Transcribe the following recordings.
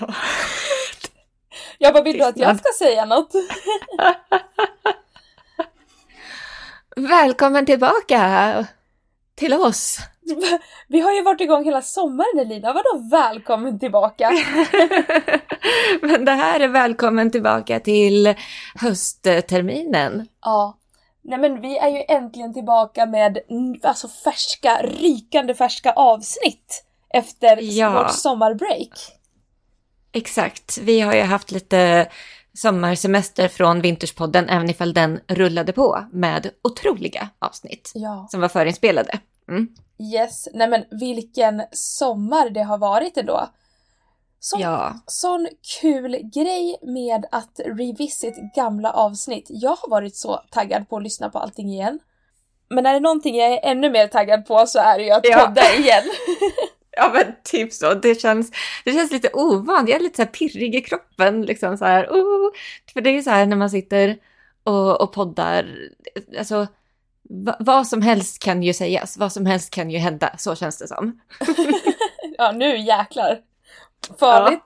Ja. Jag bara, vill du att jag ska säga något? Välkommen tillbaka till oss. Vi har ju varit igång hela sommaren Elina, vadå välkommen tillbaka? Men det här är välkommen tillbaka till höstterminen. Ja. Nej men vi är ju äntligen tillbaka med alltså färska, rykande färska avsnitt efter Ja. vårt sommarbreak. Exakt. Vi har ju haft lite sommarsemester från Vinterspodden, även ifall den rullade på med otroliga avsnitt Ja. som var förinspelade. Mm. Yes, nej men vilken sommar det har varit ändå. Sån, Ja. sån kul grej med att revisit gamla avsnitt. Jag har varit så taggad på att lyssna på allting igen. Men är det någonting jag är ännu mer taggad på så är det ju att Ja. podda igen. Ja men typ så. Det känns, det känns lite ovant. Jag är lite så pirrig i kroppen. Liksom så här, oh. För det är ju så här när man sitter och, och poddar. Alltså, va, vad som helst kan ju sägas. Vad som helst kan ju hända. Så känns det som. ja, nu jäklar. Farligt.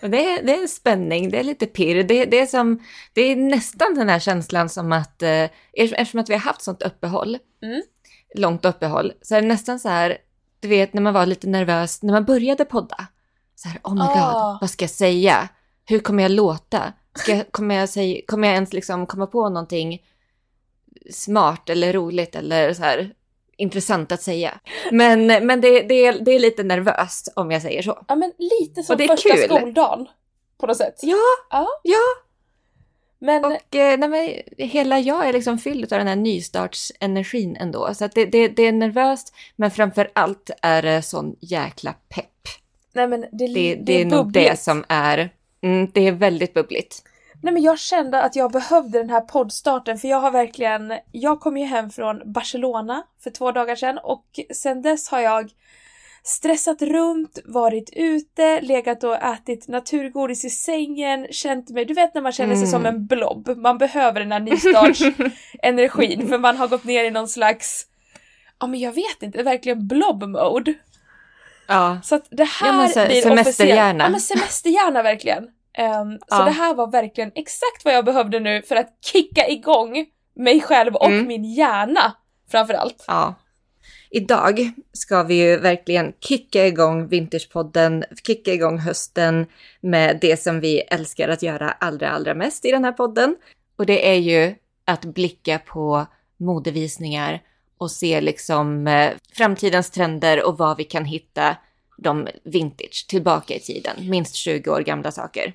Men det, är, det är en spänning, det är lite pirr. Det, det, är som, det är nästan den här känslan som att, eh, eftersom att vi har haft sånt uppehåll, Mm. långt uppehåll, så är det nästan så här, du vet när man var lite nervös när man började podda. Så här, oh my Ah. god, vad ska jag säga? Hur kommer jag låta? Ska jag, kommer, jag säga, kommer jag ens liksom komma på någonting smart eller roligt eller så här intressant att säga? Men, men det, det, är, det är lite nervöst om jag säger så. Ja men lite som första kul. skoldagen. På något sätt. Ja, Ja. ja. Men Och eh, nej, men, hela jag är liksom fylld av den här nystartsenergin ändå. Så att det, det, det är nervöst, men framför allt är det sån jäkla pepp. nej men det, Det, det, det, är nog bubbligt. det som är, mm, det är väldigt bubbligt. Nej men jag kände att jag behövde den här poddstarten för jag har verkligen, jag kom ju hem från Barcelona för två dagar sedan och sen dess har jag stressat runt, varit ute, legat och ätit naturgodis i sängen, känt mig, du vet när man känner sig Mm. som en blob, man behöver den här nystartsenergin för man har gått ner i någon slags, ja men jag vet inte, verkligen blob-mode. Ja, Så att det här Ja, men så- blir semesterhjärna. Ja men semesterhjärna verkligen. Så Ja. det här var verkligen exakt vad jag behövde nu för att kicka igång mig själv och Mm. min hjärna framförallt. ja. Idag ska vi ju verkligen kicka igång Vinterspodden, kicka igång hösten med det som vi älskar att göra allra, allra mest i den här podden. Och det är ju att blicka på modevisningar och se liksom eh, framtidens trender och vad vi kan hitta de vintage tillbaka i tiden, minst 20 år gamla saker.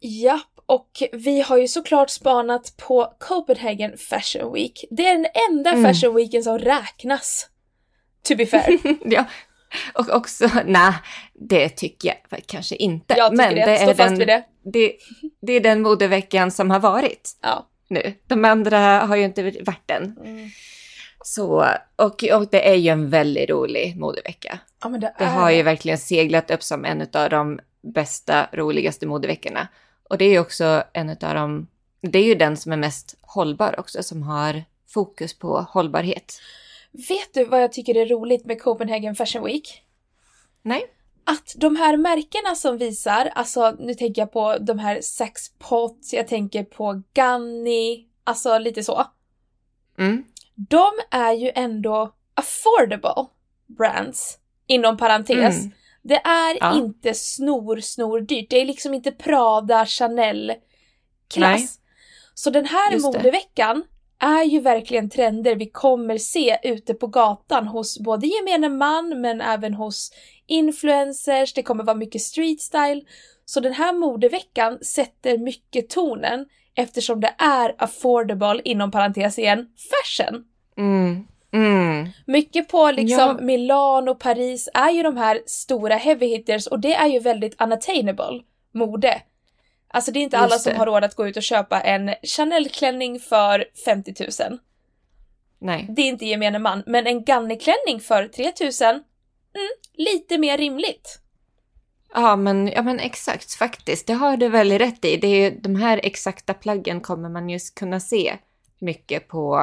Japp, och vi har ju såklart spanat på Copenhagen Fashion Week. Det är den enda Mm. Fashion Weeken som räknas. To be fair. ja. Och också, nej, det tycker jag kanske inte. Jag tycker Men det, det är, den, det. det, det är den modeveckan som har varit Ja. nu. De andra har ju inte varit än. Så, och, och det är ju en väldigt rolig modevecka. ja men det, Det har ju verkligen seglat upp som en av de bästa, roligaste modeveckorna. Och det är ju också en av de, det är ju den som är mest hållbar också, som har fokus på hållbarhet. Vet du vad jag tycker är roligt med Copenhagen Fashion Week? Nej? att de här märkena som visar, alltså nu tänker jag på de här Saxpots, jag tänker på Ganni, alltså lite så. Mm. De är ju ändå affordable brands, inom parentes. Mm. Det är Ja. inte snor, snor dyrt. Det är liksom inte Prada, Chanel klass. Nej. Så den här modeveckan är ju verkligen trender vi kommer se ute på gatan hos både gemene man men även hos influencers. Det kommer vara mycket street style. Så den här modeveckan sätter mycket tonen eftersom det är affordable inom parentes igen fashion. Mm. Mm. Mycket på liksom Ja. Milano och Paris är ju de här stora heavy hitters och det är ju väldigt unattainable mode. Alltså det är inte Just alla som det. har råd att gå ut och köpa en Chanel-klänning för 50 000. Nej. Det är inte gemene man, men en Ganni-klänning för 3 000, mm, lite mer rimligt. Ja men, ja men exakt faktiskt. Det har du väl rätt i. Det är de här exakta plaggen kommer man ju kunna se mycket på,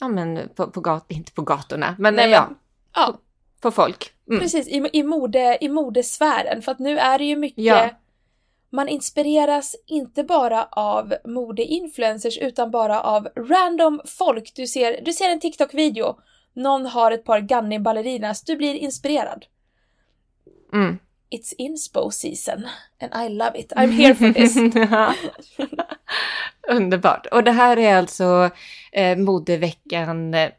ja men på, på gat, inte på gatorna, men Nej, ja, Ja, på folk. Mm. Precis, i, i, mode, i modesfären. För att nu är det ju mycket Ja. Man inspireras inte bara av modeinfluencers utan bara av random folk. Du ser, du ser en TikTok-video, någon har ett par Ganni-ballerinas, du blir inspirerad. Mm. It's inspo season and I love it. I'm here for this. Underbart. Och det här är alltså eh, modeveckan eh,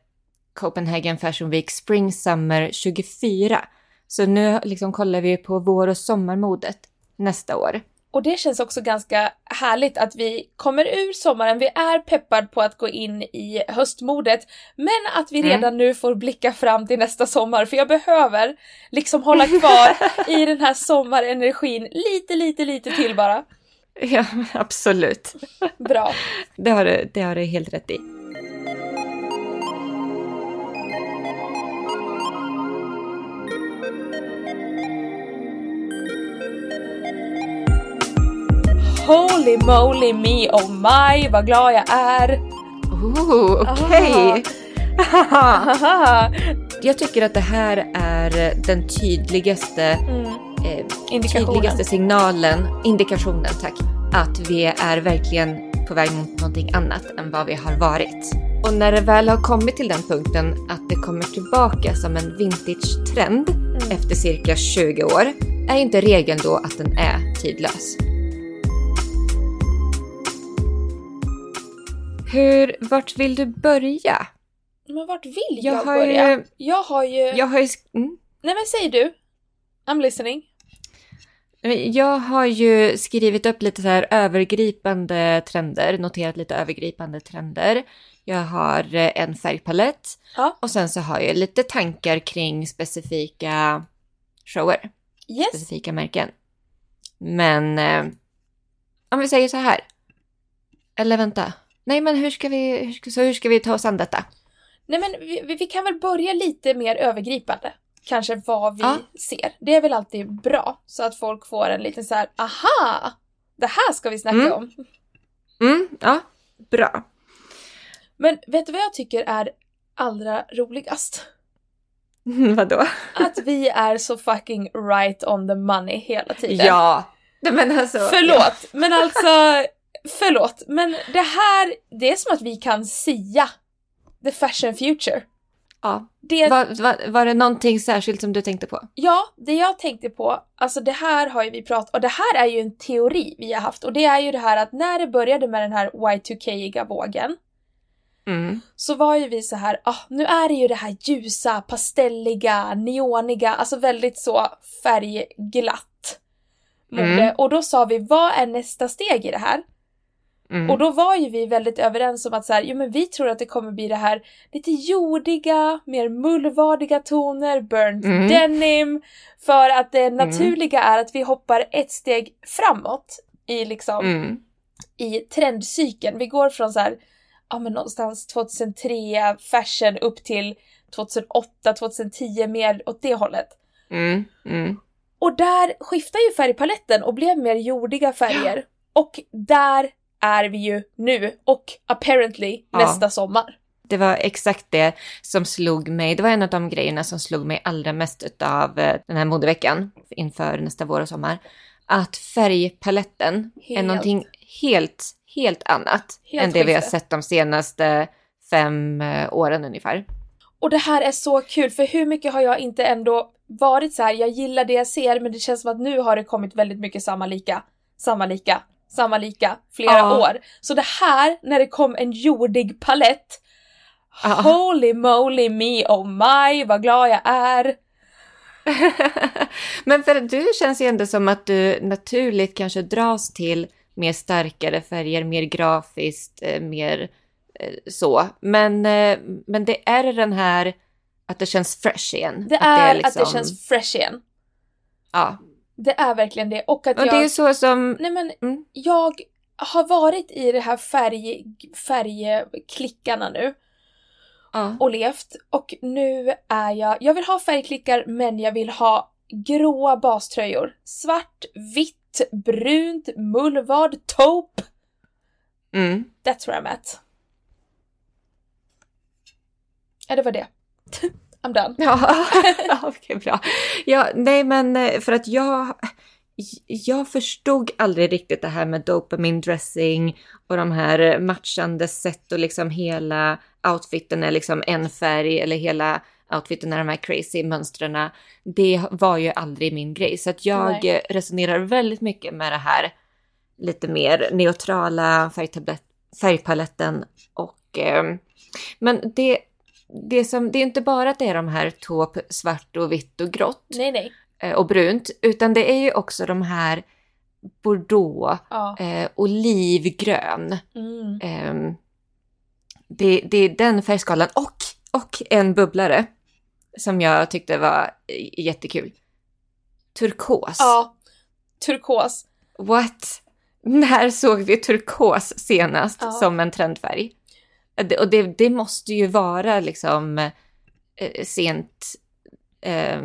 Copenhagen Fashion Week Spring Summer 24. Så nu liksom kollar vi på vår och sommarmodet nästa år. Och det känns också ganska härligt att vi kommer ur sommaren, vi är peppad på att gå in i höstmodet, men att vi Mm. redan nu får blicka fram till nästa sommar, för jag behöver liksom hålla kvar i den här sommarenergin lite, lite, lite till bara. Ja, absolut. Bra. Det har du, det har du helt rätt i. Holy moly me oh my, vad glad jag är! Okej! Haha. Jag tycker att det här är den tydligaste, mm. eh, Indikationen. tydligaste signalen, indikationen tack, att vi är verkligen på väg mot någonting annat än vad vi har varit. Och när det väl har kommit till den punkten att det kommer tillbaka som en vintage-trend Mm. efter cirka 20 år, är inte regeln då att den är tidlös. Hur, vart vill du börja? Men vart vill Jag jag, börja? ju- Jag har ju... Jag har ju, mm. Nej men säg du. I'm listening. Jag har ju skrivit upp lite så här övergripande trender, noterat lite övergripande trender. Jag har eh, en färgpalett Ja. och sen så har jag lite tankar kring specifika shower, Yes. specifika märken. Men eh, om vi säger så här. Eller vänta. Nej men hur ska vi, hur ska, så hur ska vi ta oss an detta? Nej men vi, vi- kan väl börja lite mer övergripande. Kanske vad vi Ja. ser. Det är väl alltid bra. Så att folk får en liten så här, aha! Det här ska vi snacka Mm. om. Mm, ja, bra. Men vet du vad jag tycker är allra roligast? Vadå? Att vi är så fucking right on the money hela tiden. Ja! Men alltså, Förlåt, men alltså förlåt. Men det här, det är som att vi kan sia the fashion future. Ja. Det, Var, var, var det någonting särskilt som du tänkte på? Ja, det jag tänkte på, alltså det här har ju vi pratat och det här är ju en teori vi har haft och det är ju det här att när det började med den här Y2K-iga vågen Mm. så var ju vi så här, ah, nu är det ju det här ljusa, pastelliga, neoniga, alltså väldigt så färgglatt mode. Mm. Och då sa vi, vad är nästa steg i det här? Mm. Och då var ju vi väldigt överens om att så här, jo men vi tror att det kommer bli det här lite jordiga, mer mullvadiga toner, burnt Mm. denim. För att det naturliga är att vi hoppar ett steg framåt i liksom, Mm. i trendcykeln. Vi går från så här, ja men någonstans 2003 fashion upp till 2008, 2010 mer åt det hållet. Mm. Mm. Och där skiftar ju färgpaletten och blev mer jordiga färger. Och där är vi ju nu och apparently Ja. nästa sommar. Det var exakt det som slog mig. Det var en av de grejerna som slog mig allra mest av den här modeveckan inför nästa vår och sommar. Att färgpaletten är Helt. någonting helt, helt annat Helt än det vi har sett de senaste fem eh, åren ungefär. Och det här är så kul för hur mycket har jag inte ändå varit så här. jag gillar det jag ser men det känns som att nu har det kommit väldigt mycket samma lika, samma lika, samma lika, flera Ja. år. Så det här, när det kom en jordig palett, Ja. holy moly me oh my vad glad jag är. Men för du känns ju ändå som att du naturligt kanske dras till mer starkare färger, mer grafiskt, eh, mer eh, så. Men, eh, men det är den här att det känns fresh igen. Det Att är, att liksom- det känns fresh igen. Ja. Det är verkligen det. Och att Och jag... det är så som... Nej men, Mm. jag har varit i det här färg, färgklickarna nu Ja. och levt och nu är jag, jag vill ha färgklickar men jag vill ha gråa baströjor. Svart, vitt, brunt, mullvad, taupe. Mm. That's where I'm at. Ja, det var det. I'm done. Ja, okej bra. Ja, nej men eh, för att jag, jag förstod aldrig riktigt det här med dopamine dressing och de här matchande sätt och liksom hela outfiten är liksom en färg eller hela outfiten är de här crazy mönstren. Det var ju aldrig min grej så att jag Nej. resonerar väldigt mycket med det här lite mer neutrala färgpaletten och eh, men det, det, som, det är inte bara att det är de här taupe, svart och vitt och grått Nej, nej. eh, och brunt, utan det är ju också de här bordeaux, Ja. eh, olivgrön. Mm. Eh, det, det är den färgskalan och, och en bubblare som jag tyckte var jättekul. Turkos. Ja. Turkos. What? När såg vi turkos senast Ja. som en trendfärg? Och det, det måste ju vara liksom eh, sent, eh,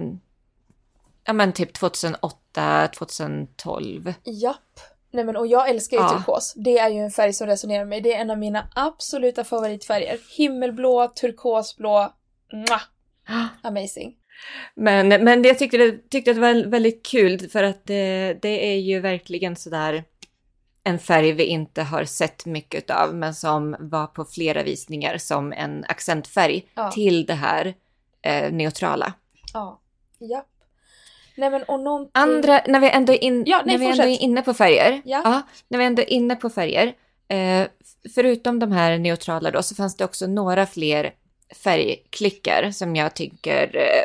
ja men typ 2008, 2012. Japp. Nej men och jag älskar ju Ja. turkos. Det är ju en färg som resonerar med mig. Det är en av mina absoluta favoritfärger. Himmelblå, turkosblå. Mwah! Amazing. Men, men jag tyckte det, tyckte att det var väldigt kul för att det, det är ju verkligen sådär en färg vi inte har sett mycket av men som var på flera visningar som en accentfärg Ja. till det här eh, neutrala. Ja. Japp. Nej men och någonting... Andra, när vi ändå är, in, Ja, nej, när vi ändå är inne på färger. Ja. när vi ändå är inne på färger. Eh, förutom de här neutrala då så fanns det också några fler färgklickar som jag tycker eh,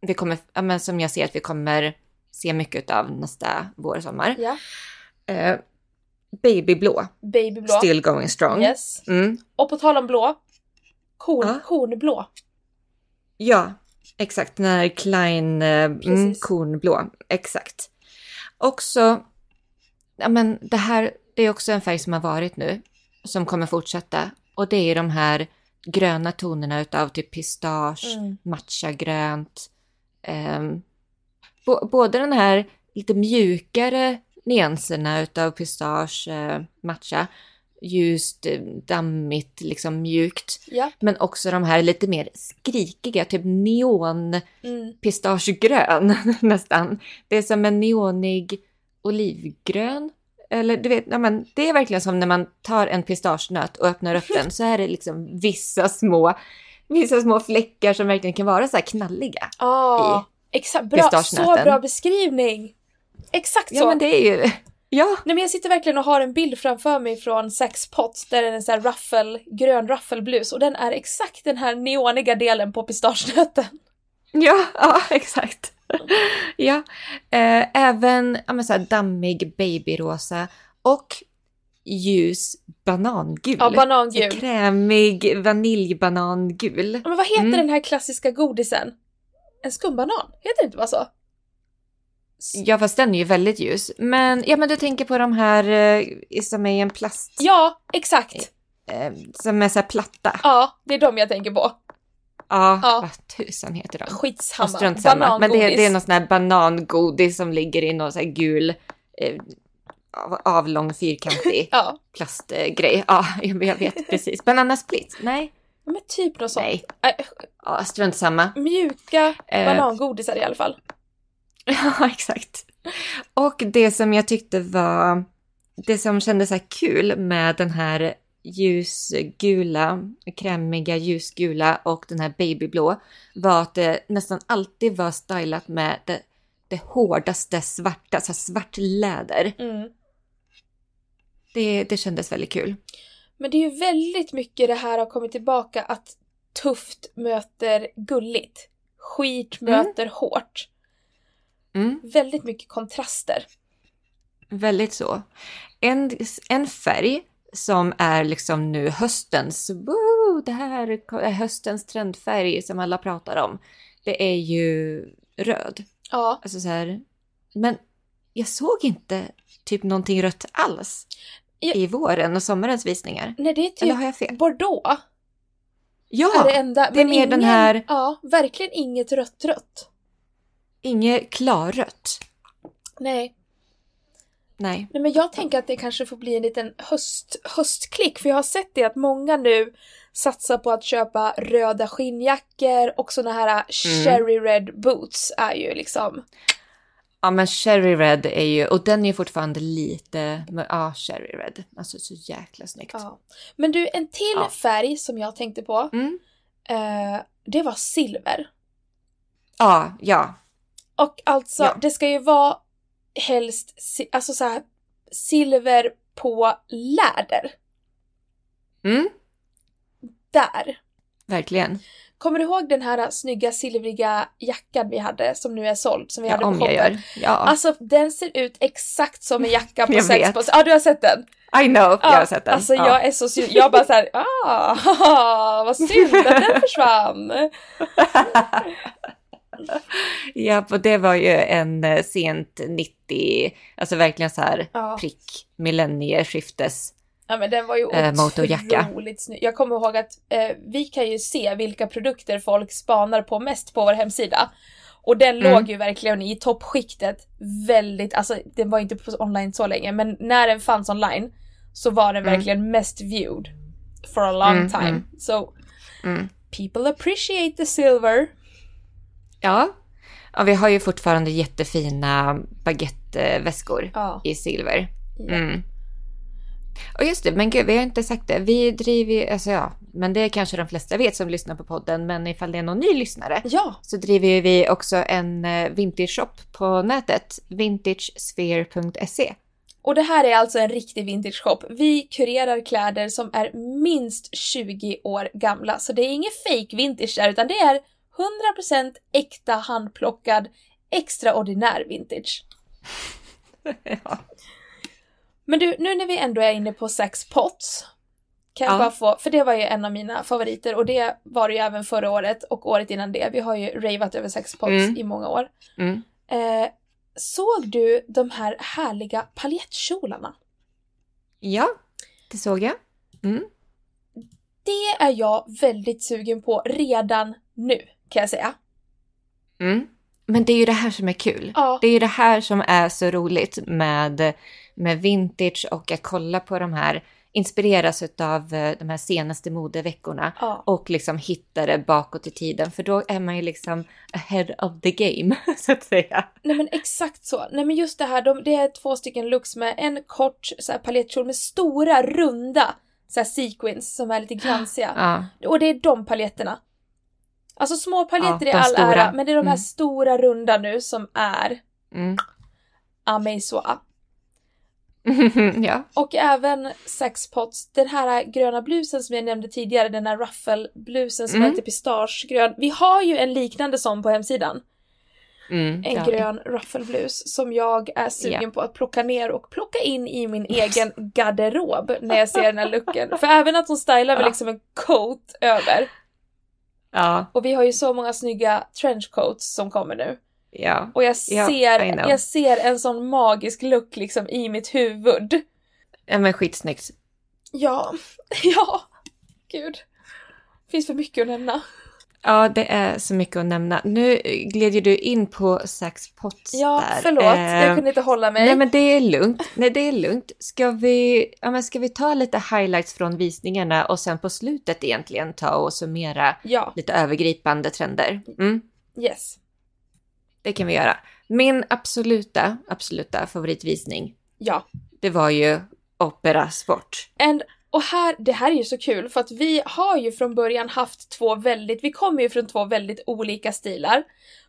vi kommer, ja, men som jag ser att vi kommer se mycket av nästa vår och sommar. Ja. Eh, babyblå, Babyblå. still going strong. Yes. Mm, Och på tal om blå. Korn, Ja. Kornblå. ja, exakt. Den här Klein eh, mm, kornblå. Exakt. Också, ja men det här, det är också en färg som har varit nu, som kommer fortsätta. Och det är de här gröna tonerna utav typ pistage, Mm. matchagrönt. Um, både den här lite mjukare nyanserna utav pistage, eh, matcha, ljust, eh, dammigt, liksom mjukt. Ja. Men också de här lite mer skrikiga, typ neon Mm. pistagegrön nästan. Det är som en neonig olivgrön. Eller du vet, ja, men det är verkligen som när man tar en pistagenöt och öppnar upp den så är det liksom vissa små, vissa små fläckar som verkligen kan vara så här knalliga. Ah, exakt. Bra, så bra beskrivning! Exakt så! Ja men det är ju, ja, Nej men jag sitter verkligen och har en bild framför mig från Sax Pot där det är en sån här ruffle, grön ruffelblus och den är exakt den här neoniga delen på pistagenöten. ja, ja exakt. ja, eh, även ja, men så här dammig babyrosa och ljus banangul. Ja, banangul. Så Krämig vaniljbanangul. Men vad heter Mm. den här klassiska godisen? En skumbanan? Heter det inte bara så? Ja fast den är ju väldigt ljus. Men, ja men du tänker på de här eh, som är i en plast, Ja, exakt! eh, som är så här platta. Ja, det är de jag tänker på. Ja, Ja. vad tusan heter de? Skitsamma. strunt samma. Men det, det är någon sån här banangodis som ligger i någon sån här gul eh, av- avlång fyrkantig Ja, plastgrej. Ja, jag vet precis. Bananasplit? Nej. men typ något sånt. Nej. Nej, Ja, strunt samma. mjuka Eh. banangodisar i alla fall. Ja, exakt. Och det som jag tyckte var, det som kändes så kul med den här ljusgula, krämiga ljusgula och den här babyblå var att det nästan alltid var stylat med det, det hårdaste svarta, så svart läder. Mm. Det, det kändes väldigt kul. Men det är ju väldigt mycket det här har kommit tillbaka att tufft möter gulligt. Skit möter hårt. Mm, Väldigt mycket kontraster. väldigt så. En, en färg som är liksom nu höstens, woo, det här är höstens trendfärg som alla pratar om. Det är ju röd. Ja, Alltså så här, men jag såg inte typ någonting rött alls Ja. i våren och sommarens visningar. nej det är Eller typ har jag fel? Bordeaux. Är Ja, det enda. det är mer den här- Ja, verkligen inget rött rött. Inget klarrött. Nej. Nej. Nej, men jag tänker att det kanske får bli en liten höst, höstklick, för jag har sett det att många nu satsar på att köpa röda skinnjackor och såna här Mm. cherry red boots är ju liksom... Ja men Cherry Red är ju, och den är ju fortfarande lite, men ja Cherry Red, alltså så jäkla snyggt. Ja. Men du, en till Ja. färg som jag tänkte på, Mm. eh, det var silver. Ja, ja. Och alltså, Ja. det ska ju vara helst alltså så här, silver på läder. Mm, Där. verkligen. Kommer du ihåg den här snygga silvriga jackan vi hade som nu är såld, som vi Ja, hade på shoppen? Ja, Alltså den ser ut exakt som en jacka på sex på Ja, du har sett den? I know, jag har sett den. Alltså ja. jag är så sur. Jag bara såhär, ah, vad synd att den försvann. Ja, och det var ju en eh, sent 90, alltså verkligen så här Ja. prick, millennieskiftes. Ja men den var ju Eh, otroligt snygg. Jag kommer ihåg att eh, vi kan ju se vilka produkter folk spanar på mest på vår hemsida. Och den Mm. låg ju verkligen i toppskiktet väldigt, alltså den var inte på online så länge, men när den fanns online så var den Mm. verkligen mest viewed for a long Mm, time. mm. So Mm. people appreciate the silver. Ja. ja, vi har ju fortfarande jättefina baguetteväskor Ja. i silver. Mm. Och just det, men gud, vi har inte sagt det. Vi driver alltså ja, men det kanske de flesta vet som lyssnar på podden, men ifall det är någon ny lyssnare Ja, så driver vi också en eh, vintage-shop på nätet, vintagesphere.se. och det här är alltså en riktig vintage shop. Vi kurerar kläder som är minst 20 år gamla, så det är inget fake vintage där, utan det är 100% äkta handplockad extraordinär vintage. ja. Men du, nu när vi ändå är inne på sex pots, kan jag Ja. bara få, för det var ju en av mina favoriter och det var det ju även förra året och året innan det. Vi har ju ravat över sex pots Mm. i många år. Mm. Eh, såg du de här härliga paljettkjolarna? ja, det såg jag. Mm. Det är jag väldigt sugen på redan nu, kan jag säga. Mm. Men det är ju det här som är kul. Ja, Det är ju det här som är så roligt med, med vintage och att kolla på de här, inspireras av de här senaste modeveckorna ja. och liksom hitta det bakåt i tiden för då är man ju liksom ahead of the game så att säga. Nej men exakt så. Nej men just det här, de, det är två stycken looks med en kort så här, paljettkjol med stora runda så här, sequins som är lite glansiga. Ja, Och det är de paljetterna. Alltså små paljetter Ja, i all stora. ära, men det är de här Mm. stora runda nu som är mm. Amazoa. ja. Och även sexpots, den här gröna blusen som jag nämnde tidigare, den här ruffle-blusen som Mm. är lite pistagegrön. Vi har ju en liknande sån på hemsidan. Mm, En ja. grön ruffelblus som jag är sugen på att plocka ner och plocka in i min egen garderob när jag ser den här looken. För även att hon stylar med liksom en coat över. Ja, Och vi har ju så många snygga trenchcoats som kommer nu. ja. Och jag Ja, ser, know. jag ser en sån magisk look liksom i mitt huvud. ja men skitsnyggt. Ja, ja, gud. Finns för mycket att nämna. Ja, det är så mycket att nämna. Nu gled ju du in på Sax Potts Ja, där. förlåt. Eh, Jag kunde inte hålla mig. Nej men det är lugnt. Nej det är lugnt. Ska vi, ja, men ska vi ta lite highlights från visningarna och sen på slutet egentligen ta och summera Ja, lite övergripande trender? Mm, yes. det kan vi göra. Min absoluta, absoluta favoritvisning, Ja. det var ju Opera Sport. And, och här, det här är ju så kul för att vi har ju från början haft två väldigt, vi kommer ju från två väldigt olika stilar.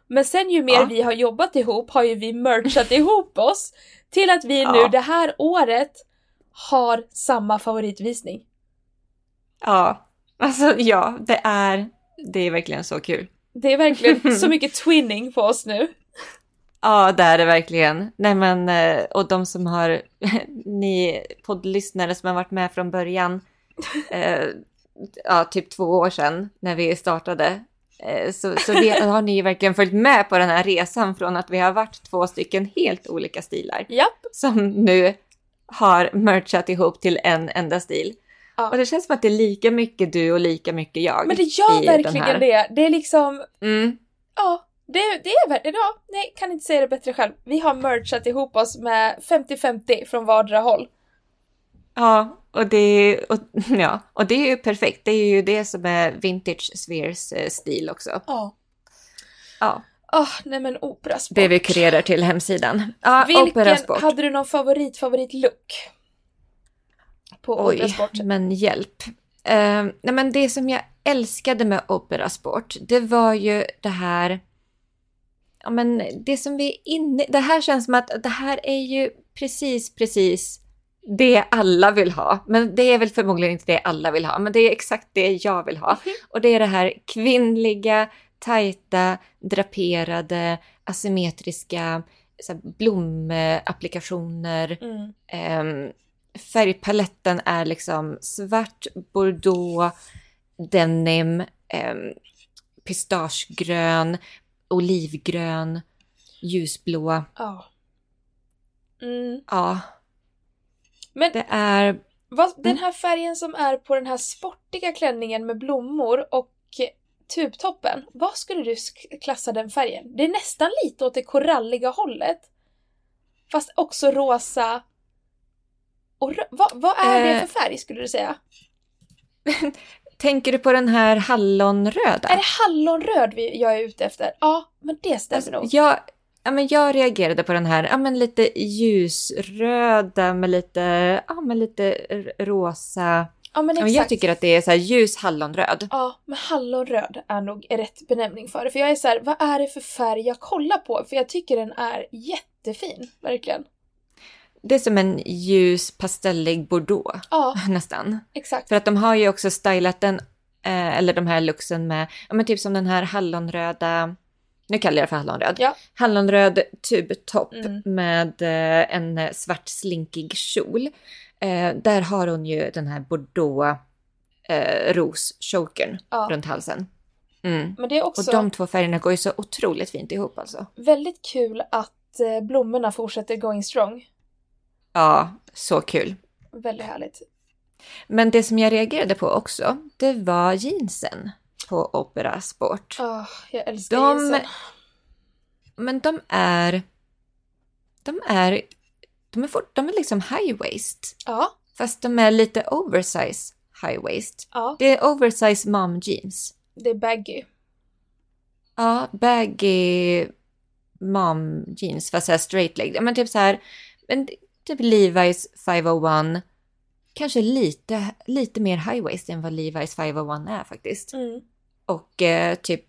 Men sen ju mer Ja. vi har jobbat ihop har ju vi merchat ihop oss till att vi nu Ja. det här året har samma favoritvisning. Ja, alltså ja, det är, det är verkligen så kul. Det är verkligen så mycket twinning på oss nu. Ja, det är det verkligen. Nej men, eh, och de som har, ni poddlyssnare som har varit med från början, eh, ja, typ två år sedan när vi startade, eh, så, så det, har ni verkligen följt med på den här resan från att vi har varit två stycken helt olika stilar Japp. som nu har merchat ihop till en enda stil. Ja. Och det känns som att det är lika mycket du och lika mycket jag. Men det gör verkligen det. Det är liksom, Mm, ja, Det, det är väl, ja, nej, kan inte säga det bättre själv. Vi har merchat ihop oss med 50-50 från vardera håll. Ja, och det, och, ja, och det är ju perfekt. Det är ju det som är vintage Spheres eh, stil också. Ja. Ja, Åh, nej men operasport. det vi kurerar till hemsidan. Ja, Vilken, operasport. hade du någon favorit, favorit look? På Oj, operasport? men hjälp. Eh, nej, men det som jag älskade med operasport, det var ju det här... Ja, men det som vi är inne... Det här känns som att det här är ju precis, precis det alla vill ha. Men det är väl förmodligen inte det alla vill ha, men det är exakt det jag vill ha. Och det är det här kvinnliga, tajta, draperade, asymmetriska blomapplikationer. Mm. Ehm, färgpaletten är liksom svart, bordeaux, denim, um, pistagegrön, olivgrön, ljusblå. Ja. Mm. Ja, Men det är... vad, Mm. den här färgen som är på den här sportiga klänningen med blommor och tubtoppen, vad skulle du klassa den färgen? Det är nästan lite åt det koralliga hållet. Fast också rosa. Och vad, vad är det Eh. för färg skulle du säga? Tänker du på den här hallonröda? Är det hallonröd vi, jag är ute efter? Ja, men det stämmer Alltså, nog. jag, ja, men jag reagerade på den här ja, men lite ljusröda med lite, ja, med lite rosa. Ja, men exakt. men jag tycker att det är så ljus hallonröd. Ja, men hallonröd är nog rätt benämning för det. För jag är så här, vad är det för färg jag kollar på? För jag tycker den är jättefin, verkligen. Det är som en ljus pastellig bordeaux Ja, nästan. exakt. För att de har ju också stylat den, eh, eller de här looksen med, ja men typ som den här hallonröda, nu kallar jag det för hallonröd. Ja. Hallonröd tubtopp Mm. med eh, en eh, svart slinkig kjol. Eh, där har hon ju den här bordeaux eh, ros-chokern Ja. runt halsen. Mm. Men det är Och också de två färgerna går ju så otroligt fint ihop alltså. väldigt kul att eh, blommorna fortsätter going strong. Ja, så kul. Väldigt härligt. Men det som jag reagerade på också, det var jeansen på Opera Sport. Åh, jag älskar De- jeansen. Men de är... De är... De är, fort, de är liksom high waist. Ja, Fast de är lite oversize high waist. ja, Det är oversize mom jeans. det är baggy. Ja, baggy mom jeans fast så här straight leg. Men typ så här, men typ Levi's 501. Kanske lite, lite mer high waist än vad Levi's 501 är faktiskt. Mm. Och eh, typ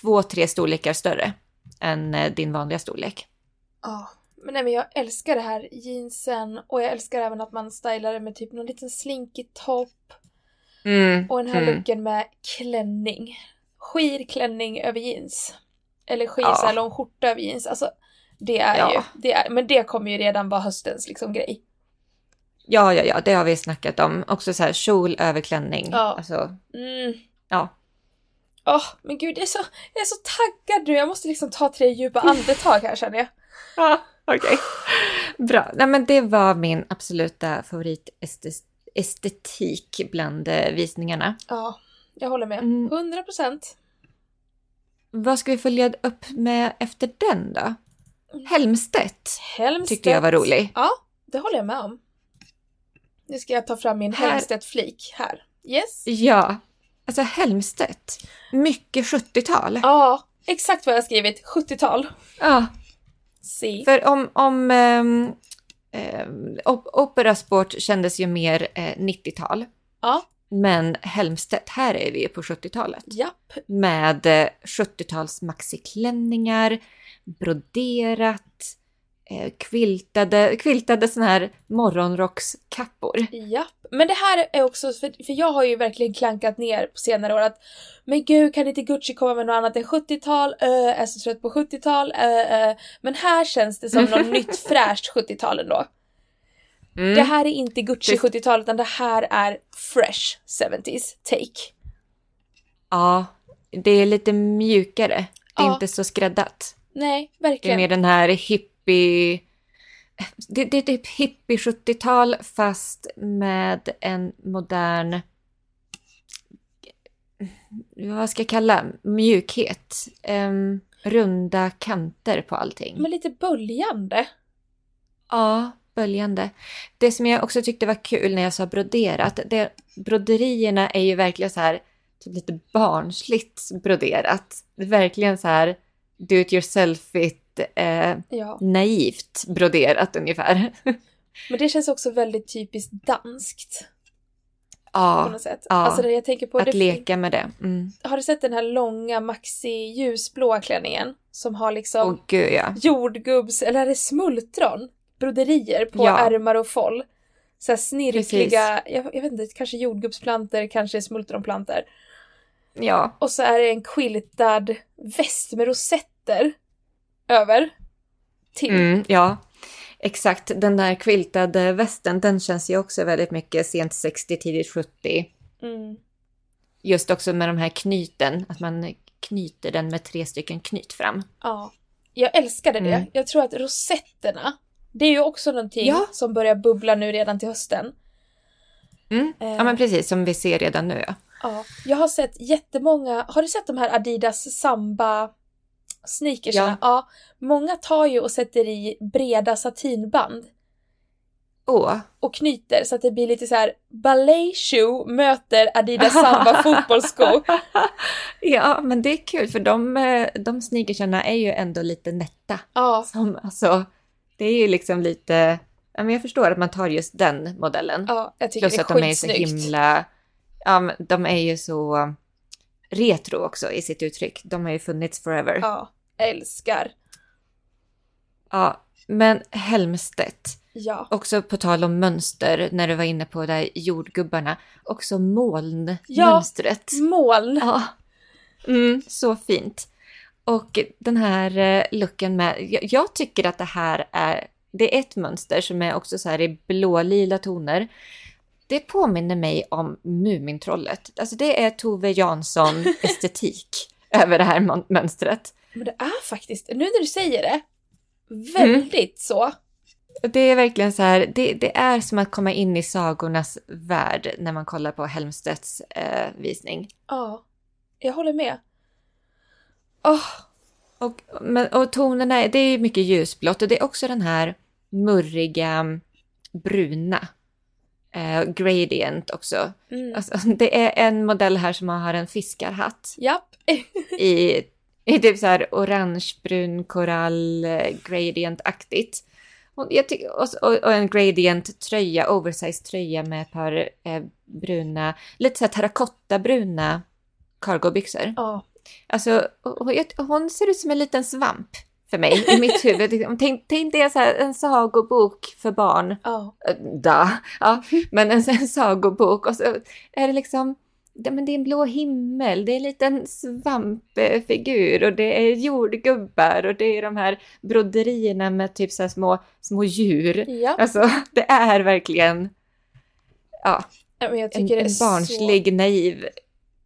två, tre storlekar större än eh, din vanliga storlek. Ja. Men nej men jag älskar det här jeansen och jag älskar även att man stylar det med typ någon liten slinkig topp Mm, och den här mm. looken med klänning. Skirklänning över jeans. Eller skir, Ja. så här lång skjorta över jeans. Alltså, det är Ja. ju, det är, men det kommer ju redan vara höstens liksom grej. Ja, ja, ja, det har vi snackat om. Också så här kjol över klänning. Ja. Alltså, Mm. ja. Åh, men gud jag är, så, jag är så taggad nu. Jag måste liksom ta tre djupa andetag här känner jag. Ja, okej. Bra. Nej, men det var min absoluta favoritestetik bland eh, visningarna. Ja, jag håller med. Mm. 100 procent. Vad ska vi följa upp med efter den då? Helmstedt Helmstedt. tyckte jag var rolig. Ja, det håller jag med om. Nu ska jag ta fram min Helmstedt-flik här. Yes? Ja, alltså Helmstedt. Mycket 70-tal. Ja, exakt vad jag har skrivit. 70-tal. Ja, Se. för om, om ehm, op- Operasport kändes ju mer eh, 90-tal. Ja, Men Helmstedt, här är vi på 70-talet. japp. Med eh, 70-tals maxiklänningar, broderat, eh, quiltade, quiltade såna här morgonrockskappor. Japp. Men det här är också, för, för jag har ju verkligen klankat ner på senare år att men gud kan inte Gucci komma med något annat än 70-tal? Uh, är så trött på 70-tal. Uh, uh. Men här känns det som något nytt fräscht 70-tal ändå. Mm. Det här är inte Gucci Det- 70-tal utan det här är fresh 70s take. Ja, det är lite mjukare. Det är Ja. inte så skräddat. Nej, Det är verkligen. mer den här hippie... Det, det är typ hippie 70-tal fast med en modern... vad ska jag kalla, mjukhet. Um, runda kanter på allting. Men lite böljande. Ja, böljande. Det som jag också tyckte var kul när jag sa broderat, det, broderierna är ju verkligen så här typ lite barnsligt broderat. Verkligen så här do it yourself-igt, eh, Ja. naivt broderat ungefär. Men det känns också väldigt typiskt danskt på ja, något sätt. ja. Alltså jag tänker på, att det, leka med det. Mm. har du sett den här långa maxi ljusblåa klänningen? Som har liksom Åh gud ja. jordgubbs, eller är det smultron? Broderier på Ja. ärmar och foll. Så här snirkliga, jag, jag vet inte, kanske jordgubbsplanter, kanske smultronplanter. Ja, Och så är det en quiltad väst med rosetter över. Till. mm, ja. Exakt, den där quiltade västen, den känns ju också väldigt mycket sent 60, tidigt 70. Mm. Just också med de här knyten, att man knyter den med tre stycken knyt fram. Ja. Jag älskade det. Mm. Jag tror att rosetterna, det är ju också någonting Ja. som börjar bubbla nu redan till hösten. Mm. Eh. Ja men precis, som vi ser redan nu ja. Ja. Jag har sett jättemånga, har du sett de här Adidas Samba sneakersarna? Ja. Många tar ju och sätter i breda satinband Åh, och knyter så att det blir lite så här ballet shoe möter Adidas Samba fotbollssko. ja men det är kul för de, eh, de sneakersarna är ju ändå lite nätta. Ja, Som, alltså, det är ju liksom lite, ja men jag förstår att man tar just den modellen. ja, jag tycker Plus det är att de är så himla, ja de är ju så retro också i sitt uttryck. De har ju funnits forever. Ja, älskar. Ja, men Helmstedt, Ja. också på tal om mönster, när du var inne på där jordgubbarna, också molnmönstret. Moln. Ja. Mm, så fint. Och den här eh, looken med, jag, tycker att det här är, det är ett mönster som är också så här i blålila toner. Det påminner mig om Mumintrollet. Alltså det är Tove Jansson estetik över det här mönstret. Men det är faktiskt, nu när du säger det, väldigt så. Och Det är verkligen så här, det, det är som att komma in i sagornas värld när man kollar på Helmstedts eh, visning. Ja, jag håller med. Åh, Och, men, och tonerna, är- det är mycket ljusblått och det är också den här murriga bruna. Eh, gradient också. mm. Alltså, det är en modell här som har en fiskarhatt Japp. i, i typ så här orangebrun korall eh, gradient-aktigt. Och, och, och, en oversized tröja med ett par eh, bruna, lite så här terrakottabruna cargobyxor. Ja, Alltså, hon ser ut som en liten svamp för mig i mitt huvud. Liksom, Tänk, tänk dig så här, en sagobok för barn. Äh, Da, ja, men en, en sagobok och så är det liksom, ja, men det är en blå himmel, det är en liten svampfigur och det är jordgubbar och det är de här broderierna med typ så små, små djur. ja. Alltså, det är verkligen ja, en, det en så... barnslig, naiv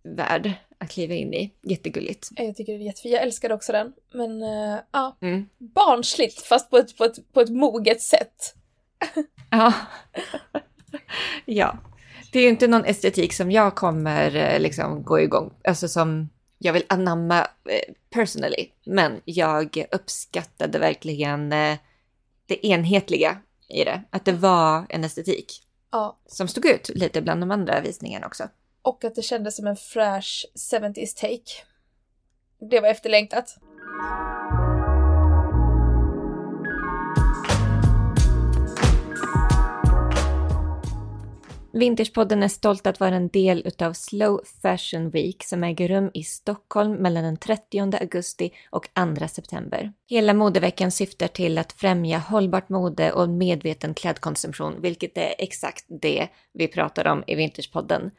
värld att kliva in i. Jättegulligt. Jag tycker det är jättefint. Jag älskar också den. Men eh, ja, Mm. barnsligt fast på ett, på, ett, på ett moget sätt. Ja. ja. Det är ju inte någon estetik som jag kommer eh, liksom gå igång, alltså som jag vill anamma eh, personally. Men jag uppskattade verkligen det enhetliga i det. Att det var en estetik Ja, som stod ut lite bland de andra visningarna också och att det kändes som en fräsch 70s take. Det var efterlängtat. Vintagepodden är stolt att vara en del utav Slow Fashion Week som äger rum i Stockholm mellan den 30 augusti och 2 september. Hela modeveckan syftar till att främja hållbart mode och medveten klädkonsumtion, vilket är exakt det vi pratar om i Vintagepodden.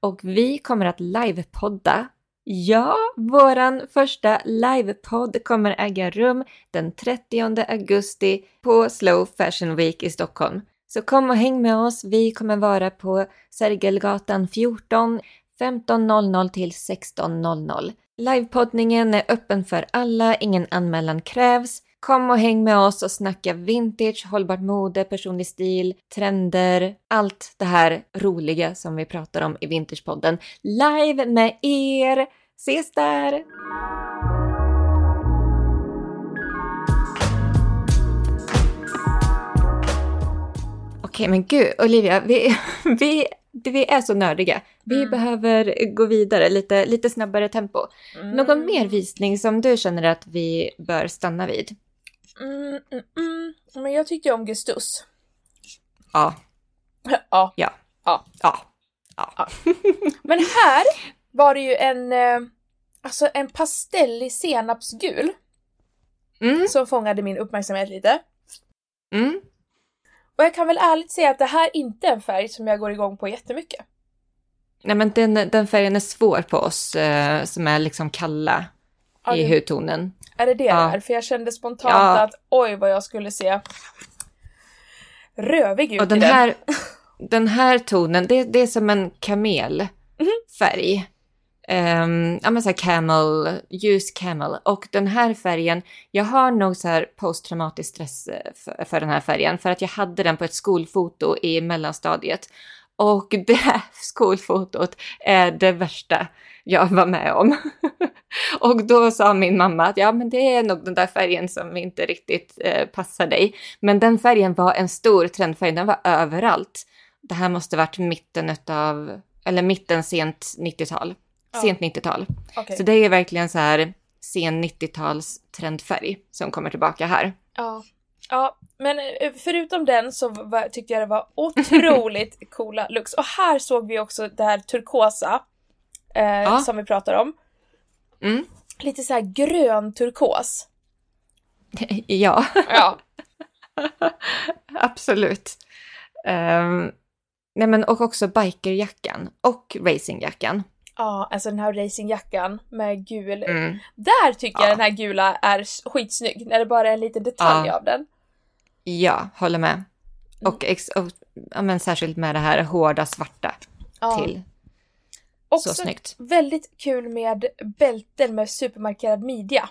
Och vi kommer att livepodda. Ja, våran första livepodd kommer äga rum den 30 augusti på Slow Fashion Week i Stockholm. Så kom och häng med oss. Vi kommer vara på Sergelgatan 14 15.00 till 16.00. Livepoddningen är öppen för alla, ingen anmälan krävs. Kom och häng med oss och snacka vintage, hållbart mode, personlig stil, trender, allt det här roliga som vi pratar om i Vintagepodden. Live med er! Ses där! Okej, men gud, Olivia, vi, vi, vi är så nördiga. Vi Mm. behöver gå vidare, lite, lite snabbare tempo. Mm. Någon mer visning som du känner att vi bör stanna vid? Mm, mm, mm. Men jag tyckte om Gustus. Ja, ja. ja, Ja. ja. Men här var det ju en, eh, alltså en pastellig senapsgul Mm, som fångade min uppmärksamhet lite. mm. Och jag kan väl ärligt säga att det här inte är en färg som jag går igång på jättemycket. Nej, men den, den färgen är svår på oss eh, som är liksom kalla Ja, i hudtonen. Är det det Ja. där? För jag kände spontant Ja. att oj vad jag skulle se rövig ut Och i den den. här, den här tonen, det, det är som en kamelfärg. Ehm, ja men så här camel, ljus camel. Och den här färgen, jag har nog så här posttraumatisk stress eh, för, för den här färgen. För att jag hade den på ett skolfoto i mellanstadiet. Och det här skolfotot är det värsta jag var med om. och då sa min mamma att ja men det är nog den där färgen som inte riktigt eh, passar dig. Men den färgen var en stor trendfärg, den var överallt. Det här måste varit mitten utav, eller mitten sent 90-tal. Ja. Sent 90-tal. Okej. Så det är verkligen så här sen 90-tals trendfärg som kommer tillbaka här. Ja. Ja, men eh, förutom den så var, tyckte jag det var otroligt coola looks. Och här såg vi också det här turkosa eh, Ja. som vi pratar om. Mm. Lite så här grön turkos. ja, Ja. absolut. Ehm, nej men och också bikerjackan och racingjackan. Ja, alltså den här racingjackan med gul. Mm. Där tycker jag Ja. den här gula är skitsnygg, när det bara är en liten detalj Ja. av den. Ja, håller med. Mm. Och, ex- och ja, men särskilt med det här hårda svarta Ja. till. Också Så snyggt. väldigt kul med bälten med supermarkerad midja.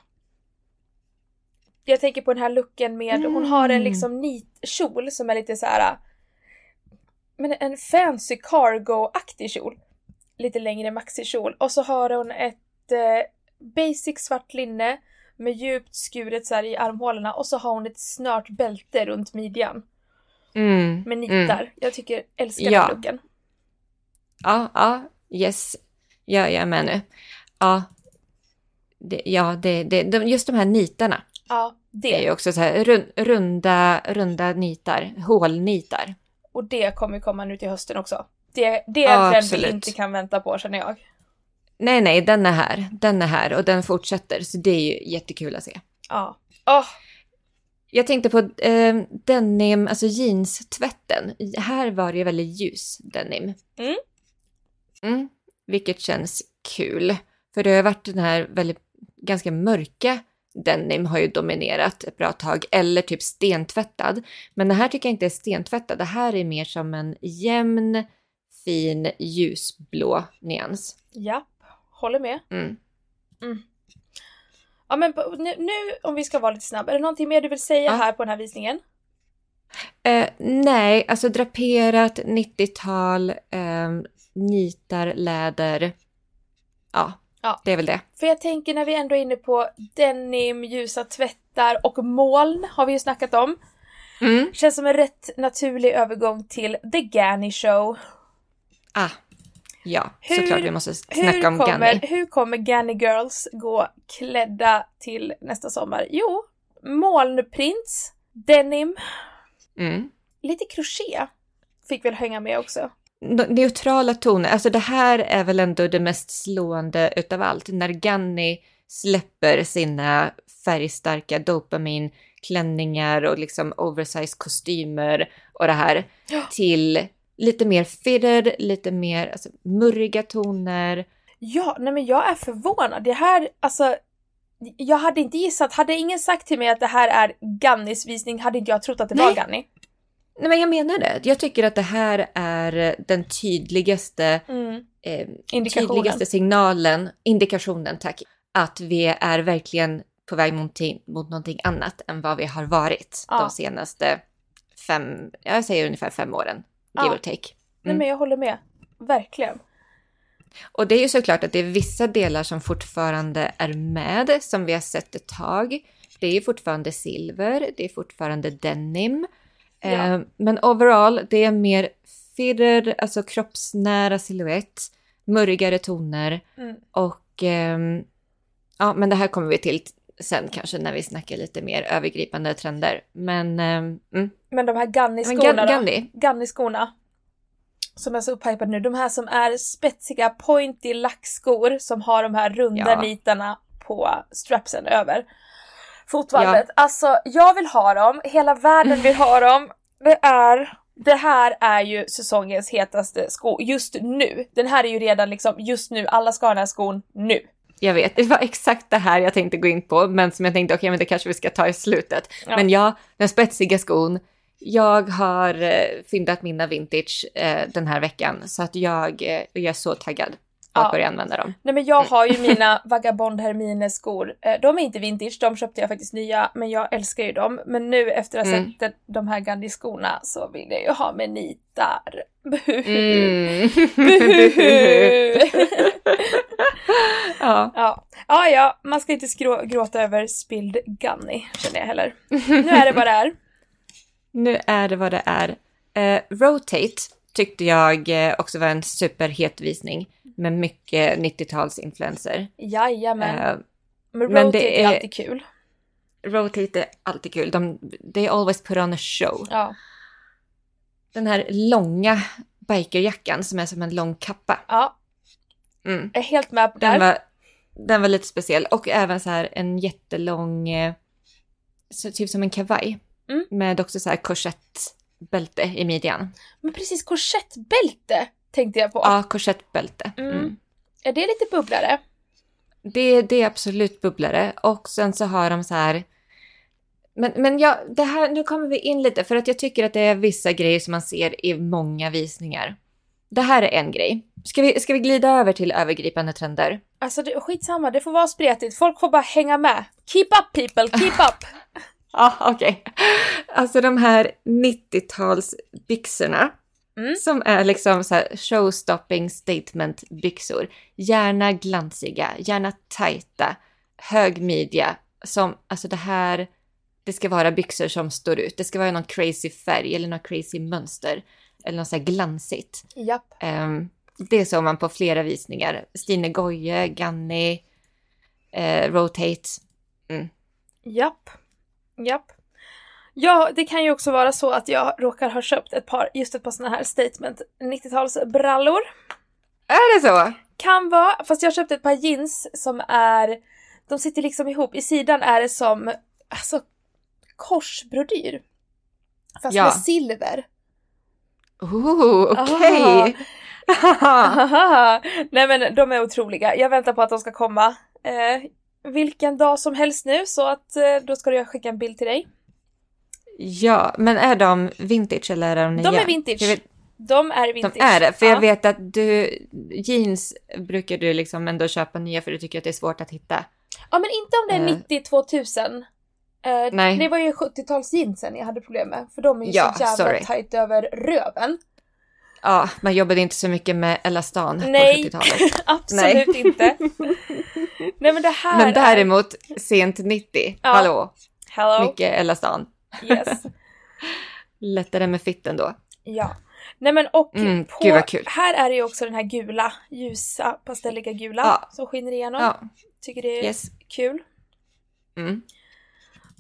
Jag tänker på den här looken med, hon har en Mm. liksom nitkjol som är lite så här. Men en fancy cargo-aktig kjol. Lite längre maxikjol. Och så har hon ett eh, basic svart linne med djupt skuret så här i armhålorna och så har hon ett snört bälte runt midjan Mm. med nitar. Mm. Jag tycker, älskar Ja. den looken. Ja, ja, yes. Ja, jag är med nu. Ja, det, ja det, det, de, just de här nitarna. Ja, Det är det. ju också så här rund, runda, runda nitar, hålnitar. Och det kommer komma nu till hösten också. Det, det är Ja, en trend absolut. vi inte kan vänta på känner jag. Nej, nej, den är här. Den är här och den fortsätter. Så det är ju jättekul att se. Ja. Åh, Jag tänkte på eh, denim, alltså jeans-tvätten. Här var det ju väldigt ljus denim. Mm. Mm, vilket känns kul. För det har varit den här väldigt, ganska mörka denim har ju dominerat ett bra tag. Eller typ stentvättad. Men det här tycker jag inte är stentvättad. Det här är mer som en jämn, fin, ljusblå nyans. ja. Håller med. Mm. Ja men nu, nu om vi ska vara lite snabb, är det någonting mer du vill säga Ja. här på den här visningen? Eh, nej, alltså draperat 90-tal, eh, nitar, läder. Ja, Ja. det är väl det. För jag tänker när vi ändå är inne på denim, ljusa tvättar och moln har vi ju snackat om. Mm. Känns som en rätt naturlig övergång till The Ganny Show. Ah, ja, Hur- såklart vi måste Hur snacka om kommer, Ganni. hur kommer Ganny Girls gå klädda till nästa sommar? Jo, molnprints, denim, Mm. lite crochet fick väl hänga med också. Ne- Neutrala toner, alltså det här är väl ändå det mest slående utav allt. När Ganni släpper sina färgstarka dopamin-klänningar och liksom oversized kostymer och det här till lite mer fitted, lite mer alltså, murriga toner. Ja, nej men jag är förvånad. Det här, alltså, jag hade inte gissat. Hade ingen sagt till mig att det här är Gannys visning hade inte jag trott att det var Nej. Ganni. Nej men jag menar det. Jag tycker att det här är den tydligaste, Mm. eh, tydligaste signalen, indikationen tack, att vi är verkligen på väg mot, mot någonting annat än vad vi har varit Ja. de senaste fem, jag säger ungefär fem åren, give Ja. or take. Nej men jag håller med. Verkligen. Och det är ju såklart att det är vissa delar som fortfarande är med, som vi har sett ett tag. Det är ju fortfarande silver, det är fortfarande denim. Ja. Eh, men overall, det är mer firr, alltså kroppsnära silhuett, mörkare toner Mm. och ehm, ja, men det här kommer vi till sen kanske när vi snackar lite mer övergripande trender. Men ehm, mm. Men de här Ganni-skorna Gan- då? Ganni, Ganni-skorna. Som är så upphypade nu. De här som är spetsiga pointy lackskor som har de här runda Ja. nitarna på strapsen över fotvalvet. Alltså, jag vill ha dem. Hela världen vill ha dem. Det är... Det här är ju säsongens hetaste sko just nu. Den här är ju redan liksom just nu. Alla ska ha den här skon nu. Jag vet, det var exakt det här jag tänkte gå in på, men som jag tänkte, okej, men det kanske vi ska ta i slutet. Ja. Men ja, den spetsiga skon. Jag har eh, fyndat mina vintage eh, den här veckan, så att jag, eh, jag är så taggad att Ja. börja använda dem. Nej men jag har ju mina Vagabond Hermine skor. Eh, De är inte vintage, de köpte jag faktiskt nya, men jag älskar ju dem. Men nu efter att ha Mm. sett de- här Gandhi skorna så vill jag ju ha med nitar. Mm. Buhu. ja. ja. ja, ja, man ska inte skrå- gråta över spilld Gunny, känner jag heller. Nu är det vad det är. Nu är det vad det är. Eh, Rotate tyckte jag eh, också var en superhet visning med mycket 90-talsinfluenser. Jajamän. Eh, men men rotate det är är- alltid kul. Rotate är alltid kul. De, they always put on a show. Ja. Den här långa bikerjackan som är som en lång kappa. ja, Mm. jag är helt med på det Den, var, den var lite speciell. Och även så här en jättelång, eh, så typ som en kavaj. Mm. Med också så här korsettbälte i midjan. Men precis korsettbälte tänkte jag på. Ja, korsettbälte. Mm. Mm. Är det lite bubblare? Det, det är absolut bubblare. Och sen så har de så här... Men, men ja, det här, nu kommer vi in lite för att jag tycker att det är vissa grejer som man ser i många visningar. Det här är en grej. Ska vi, ska vi glida över till övergripande trender? Alltså det, skitsamma, det får vara spretigt. Folk får bara hänga med. Keep up people, keep up! Ja, okej. Alltså de här 90-talsbyxorna. Mm. Som är liksom så här showstopping statement byxor. Gärna glansiga, gärna tajta, hög midja. Som, alltså det här, det ska vara byxor som står ut. Det ska vara någon crazy färg eller någon crazy mönster. Eller något så här glansigt. Japp. Ehm, det såg man på flera visningar. Stine Goye, Ganni, eh, Rotate. Japp. Japp. Ja, det kan ju också vara så att jag råkar ha köpt ett par, just ett par såna här statement 90-talsbrallor. Är det så? Kan vara, fast jag köpte ett par jeans som är, de sitter liksom ihop. I sidan är det som, alltså, korsbrodyr. Fast Ja. med silver. Oh, okej. Ahaha. Nej men de är otroliga. Jag väntar på att de ska komma. Eh, vilken dag som helst nu så att eh, då ska jag skicka en bild till dig. ja, men är de vintage eller är de nya? De är vintage. Vet, De är de vintage. är det, för Ja. jag vet att du, jeans brukar du liksom ändå köpa nya för du tycker att det är svårt att hitta. Ja men inte om det är Eh. 90 2000. Eh, Nej. Det var ju 70-tals jeansen jag hade problem med. För de är ju Ja, så jävla sorry. tajt över röven. Ja, man jobbade inte så mycket med Elastan Nej. på 70-talet. Absolut inte. Nej men det här Men är... däremot sent 90, Ja. hallå, Hello. mycket Elastan. Yes. Lättare med fitten då. Ja. Nej men och Mm, på, här är det ju också den här gula, ljusa, pastelliga gula Ja. som skiner igenom. Ja, Tycker det är yes. kul. Mm.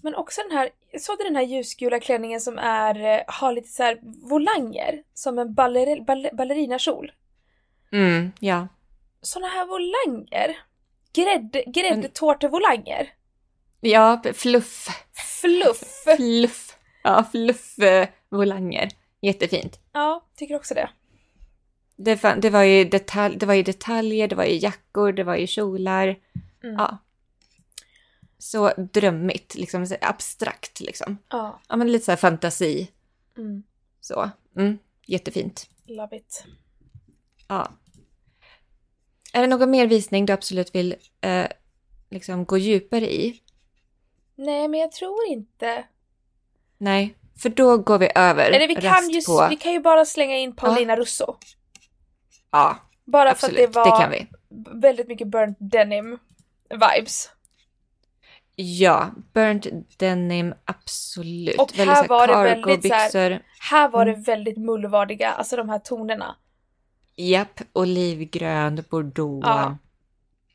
Men också den här, såg du den här ljusgula klänningen som är, eh, har lite så här volanger? Som en baller, baller, ballerinakjol. Mm, ja. Såna här volanger. Grädd, gräddtårtevolanger. Ja, fluff. Fluff. Fluff. Ja, fluff-volanger. Jättefint. Ja, tycker också det. Det, fan, det, var ju detalj, det var ju detaljer, det var ju jackor, det var ju kjolar. Mm. Ja. Så drömmigt, liksom så abstrakt liksom. Ja. Ja, men lite så här fantasi. Mm. Så. Mm, jättefint. Love it. Ja. Är det någon mer visning du absolut vill eh, liksom gå djupare i? Nej, men jag tror inte. Nej, för då går vi över Eller vi kan, ju, på... vi kan ju bara slänga in Paulina Russo. Ja, Bara absolut. för att det var vi. väldigt mycket burnt denim vibes. Ja, burnt denim, absolut. Och här så var det väldigt så här-. Här var det Mm. väldigt mullvardiga, alltså de här tonerna. Japp, olivgrön, bordeaux. Ja.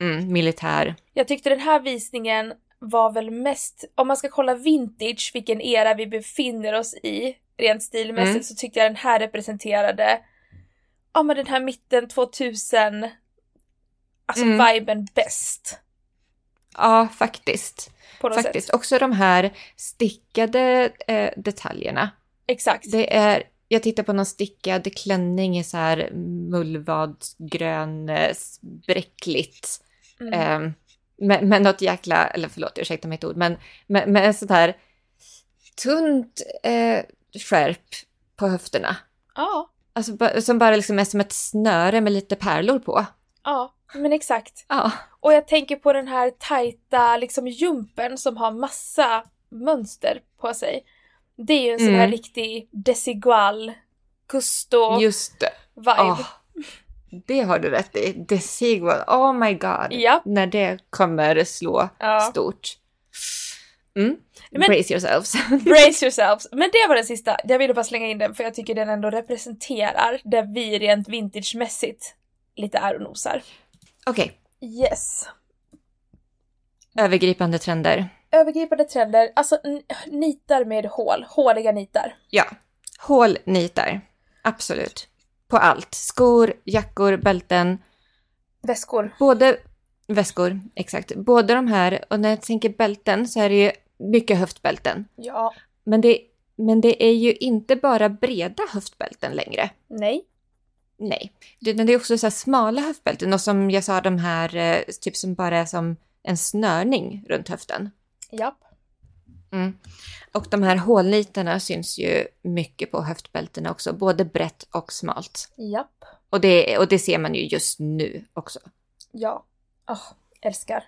Mm, militär. Jag tyckte den här visningen var väl mest, om man ska kolla vintage, vilken era vi befinner oss i, rent stilmässigt, Mm. så tyckte jag den här representerade, ja men den här mitten 2000, alltså Mm. viben bäst. Ja, faktiskt. Faktiskt. sätt. Också de här stickade eh, detaljerna. Exakt. Det är, jag tittar på någon stickad klänning i så här mullvadsgrön, eh, bräckligt. Mm. Eh, med, med något jäkla, eller förlåt, ursäkta mitt ord, men med, med sånt här tunt eh, skärp på höfterna. Ja, Alltså som bara liksom är som ett snöre med lite pärlor på. Ja, men exakt. Ja, Och jag tänker på den här tajta liksom jumpen som har massa mönster på sig. Det är ju en sån här Mm. riktig desigual, gusto just det. vibe. Ah, det har du rätt i. Desigual, oh my god. Ja. När det kommer slå Ja. stort. Mm. Men- Brace yourselves. Brace yourselves. Men det var den sista. Jag ville bara slänga in den för jag tycker den ändå representerar där vi rent vintagemässigt lite är och nosar. Okej, Yes. övergripande trender. Övergripande trender, alltså nitar med hål, håliga nitar. Ja, hålnitar. Absolut. På allt. Skor, jackor, bälten. Väskor. Både väskor, exakt. Både de här, och när jag tänker bälten så är det ju mycket höftbälten. Ja. Men det, men det är ju inte bara breda höftbälten längre. Nej. Nej. Det, det är också så smala höftbälten och som jag sa de här, eh, typ som bara är som en snörning runt höften. Japp. Mm. Och de här hålnitarna syns ju mycket på höftbältena också, både brett och smalt. Japp. Och det, och det ser man ju just nu också. Ja. Åh, älskar.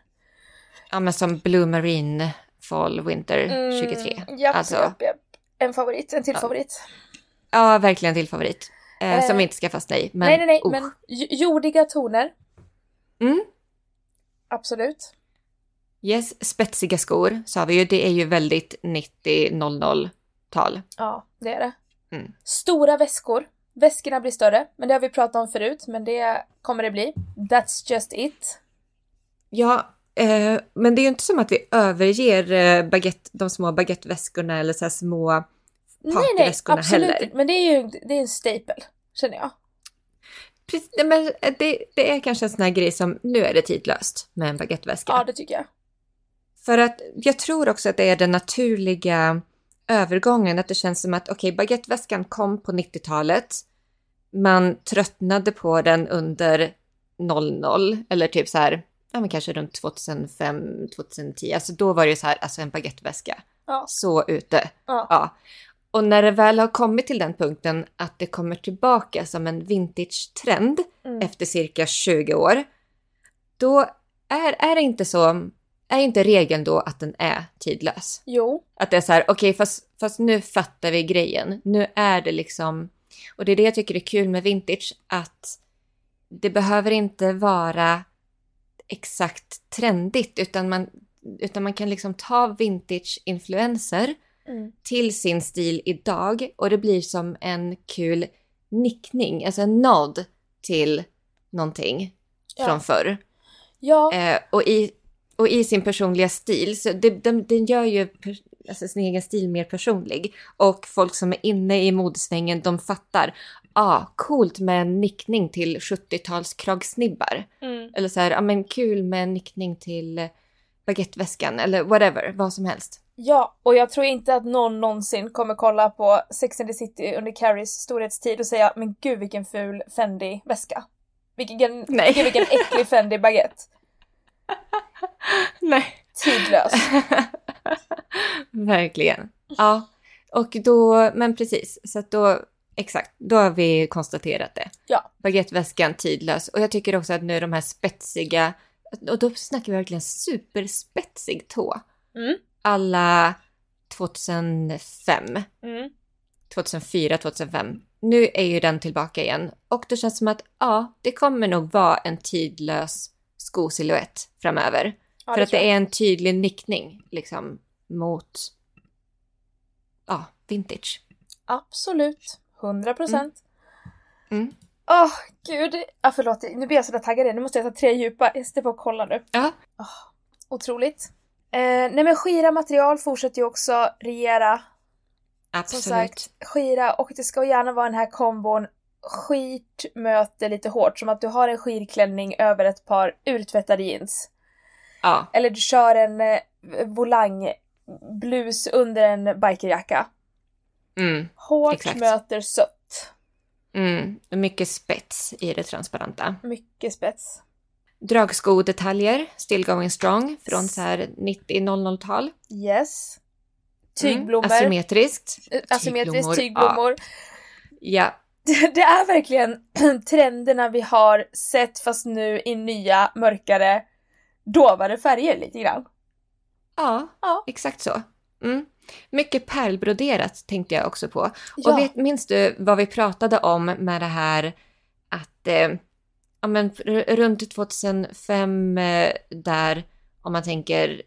Ja, men som Blue Marine Fall Winter 23. Mm, japp, alltså, japp, japp. En favorit, en till Ja. favorit. ja, verkligen till favorit. Eh, Eh, som vi inte ska fastna i. Men, nej, nej, nej, oh. men jordiga toner. Mm. Absolut. Yes, spetsiga skor sa vi ju. Det är ju väldigt 90-00-tal. Ja, det är det. Mm. Stora väskor. Väskorna blir större, men det har vi pratat om förut, men det kommer det bli. That's just it. Ja, eh, men det är ju inte som att vi överger eh, baguette, de små baguetteväskorna eller så här små Nej, nej, partyväskorna absolut heller. Men det är ju det är en staple, känner jag. Precis, men eh, det, det är kanske en sån här grej som nu är det tidlöst med en baguetteväska. Ja, det tycker jag. För att jag tror också att det är den naturliga övergången, att det känns som att okej, baguetteväskan kom på 90-talet. Man tröttnade på den under 00 eller typ så här, ja men kanske runt 2005, 2010. Alltså då var det så här, alltså en baguetteväska. Ja. Så ute. Ja. Ja. Och när det väl har kommit till den punkten att det kommer tillbaka som en vintage-trend Mm. efter cirka 20 år, då är, är det inte så, är inte regeln då att den är tidlös? Jo. Att det är så här, okej, fast, fast nu fattar vi grejen. Nu är det liksom, och det är det jag tycker är kul med vintage, att det behöver inte vara exakt trendigt, utan man, utan man kan liksom ta vintage-influenser Mm. till sin stil idag och det blir som en kul nickning, alltså en nod till någonting Ja. från förr. Ja. Eh, och, i, och i sin personliga stil, så det, den, den gör ju per, alltså sin egen stil mer personlig. Och folk som är inne i modesvängen, de fattar, ah, coolt med en nickning till 70-tals kragsnibbar. Mm. Eller så här, ah, men kul med en nickning till eh, baguetteväskan eller whatever, vad som helst. Ja, och jag tror inte att någon någonsin kommer kolla på Sex and the City under Carries storhetstid och säga men gud vilken ful Fendi-väska. Vilken, Nej. Gud, vilken äcklig Fendi-baguette. Nej. Tidlös. Verkligen. Ja, och då, men precis, så att då, exakt, då har vi konstaterat det. Ja. Baguetteväskan tidlös. Och jag tycker också att nu de här spetsiga, och då snackar vi verkligen superspetsig tå. Mm. Alla 2005, Mm. 2004, 2005. Nu är ju den tillbaka igen och det känns som att ja, det kommer nog vara en tidlös skosilhuett framöver. Ja, För att det är en tydlig nickning liksom mot ja, vintage. Absolut. 100 procent. Mm. Åh, gud. Ja, förlåt. Nu blir jag sådär taggad igen. Nu måste jag ta tre djupa. Jag sitter på och kollar nu. Ja. Otroligt. Eh, nej men skira material fortsätter ju också regera. Som Absolut. sagt, skira och det ska gärna vara den här kombon skit möter lite hårt. Som att du har en skirklänning över ett par urtvättade jeans. Ja, Eller du kör en eh, volang blus under en bikerjacka. mm, Hårt Exakt. möter sött. mm. Mycket spets i det transparenta. Mycket spets. Dragskodetaljer, still going strong, från så här 90-00-tal. Yes. Mm, Tygblommor. asymmetriskt. Eh, Asymmetriskt Tygblommor, tygblommor. Ja, Det är verkligen trenderna vi har sett fast nu i nya, mörkare, dovare färger lite grann. ja, Ja. exakt så. Mm. Mycket pärlbroderat tänkte jag också på. Ja. Och vet, minns du vad vi pratade om med det här att eh, ja, men, runt 2005 eh, där, om man tänker,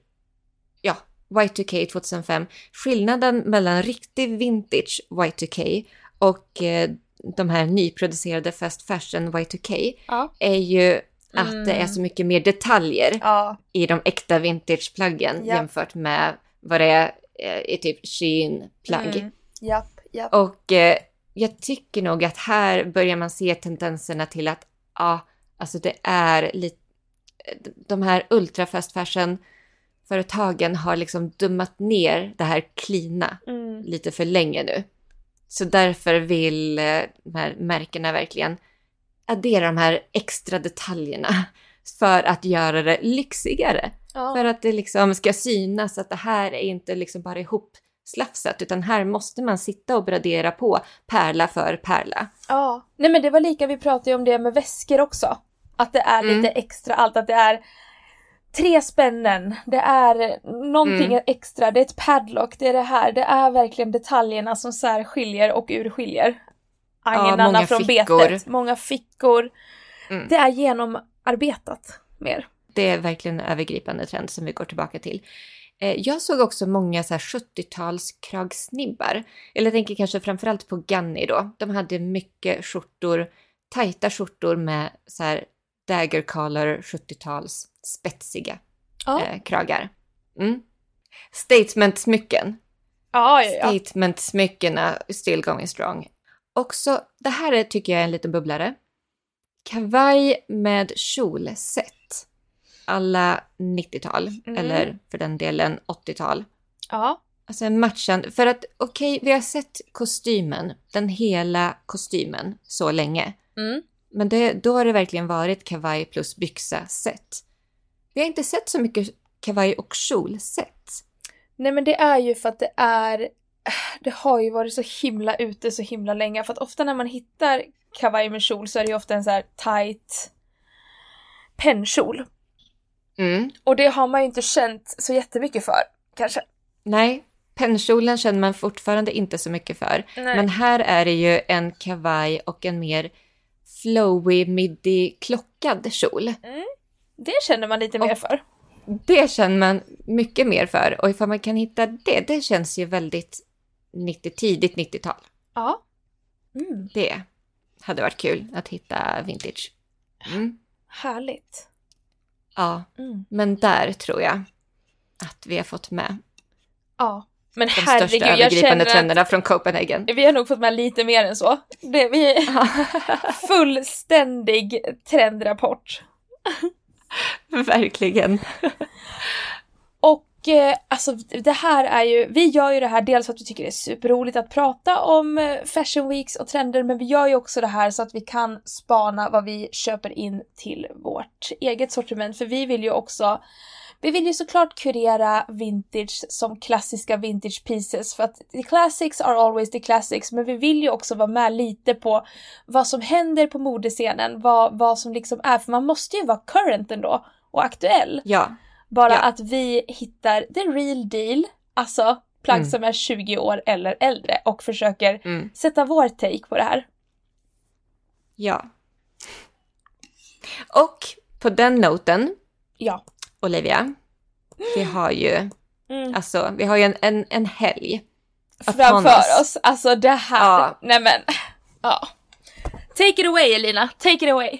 ja, Y2K 2005, skillnaden mellan riktig vintage Y2K och eh, de här nyproducerade fast fashion Y2K Ja. är ju att Mm. det är så mycket mer detaljer Ja. i de äkta vintageplaggen Ja. jämfört med vad det är eh, i typ Shein-plagg. Mm. Japp, japp. Och eh, jag tycker nog att här börjar man se tendenserna till att ja, alltså det är lite... De här ultra fast fashion-företagen har liksom dummat ner det här klina Mm. lite för länge nu. Så därför vill eh, de här märkena verkligen addera de här extra detaljerna för att göra det lyxigare. Ja. För att det liksom ska synas att det här är inte liksom bara ihopslafsat utan här måste man sitta och bradera på pärla för pärla. ja. Nej men det var lika, vi pratade ju om det med väskor också. Att det är Mm. lite extra allt, att det är tre spännen, det är någonting Mm. extra, det är ett padlock, det är det här, det är verkligen detaljerna som särskiljer och urskiljer agnarna många från fickor. betet. Många fickor. Mm. Det är genomarbetat mer. Det är verkligen en övergripande trend som vi går tillbaka till. Eh, Jag såg också många så här 70-tals kragsnibbar. Eller jag tänker kanske framförallt på Ganni då. De hade mycket skjortor, tajta skjortor med så här dagger collar 70-tals spetsiga Ja. eh, kragar. Mm. Statement-smycken. Ja, ja, ja. Statement-smyckena still going strong. Också, det här är, tycker jag är en liten bubblare. Kavaj med kjolset. Alla 90-tal, Mm. eller för den delen 80-tal. ja. Alltså en matchande, för att okej, vi har sett kostymen, den hela kostymen, så länge. Mm. Men det, då har det verkligen varit kavaj plus byxa-set. Vi har inte sett så mycket kavaj och kjol-set. Nej men det är ju för att det är det har ju varit så himla ute så himla länge för att ofta när man hittar kavaj med kjol så är det ju ofta en så här tight pennkjol. Mm. Och det har man ju inte känt så jättemycket för, kanske. Nej, pennkjolen känner man fortfarande inte så mycket för. Nej. Men här är det ju en kavaj och en mer flowy midi-klockad kjol. Det känner man lite mer Och- för. Det känner man mycket mer för och ifall man kan hitta det, det känns ju väldigt 90, tidigt 90-tal. Ja. Mm, Det hade varit kul att hitta vintage. Mm. härligt. Ja, Mm. men där tror jag att vi har fått med Ja. Men de herregud, största jag övergripande trenderna från Copenhagen. vi har nog fått med lite mer än så. Det, vi är fullständig trendrapport. Verkligen. Och Eh, alltså det här är ju, vi gör ju det här dels för att vi tycker det är superroligt att prata om eh, Fashion Weeks och trender, men vi gör ju också det här så att vi kan spana vad vi köper in till vårt eget sortiment, för vi vill ju också vi vill ju såklart kurera vintage som klassiska vintage pieces för att the classics are always the classics men vi vill ju också vara med lite på vad som händer på modescenen, vad, vad som liksom är, för man måste ju vara current ändå och aktuell. Ja, bara Ja. att vi hittar the real deal, alltså plagg Mm. som är 20 år eller äldre och försöker Mm. sätta vår take på det här. Ja. Och på den noten, Ja. Olivia, vi har ju, Mm. alltså, vi har ju en, en, en helg. Framför oss. Alltså det här. Ja. Nej men. Ja. Take it away Elina, take it away.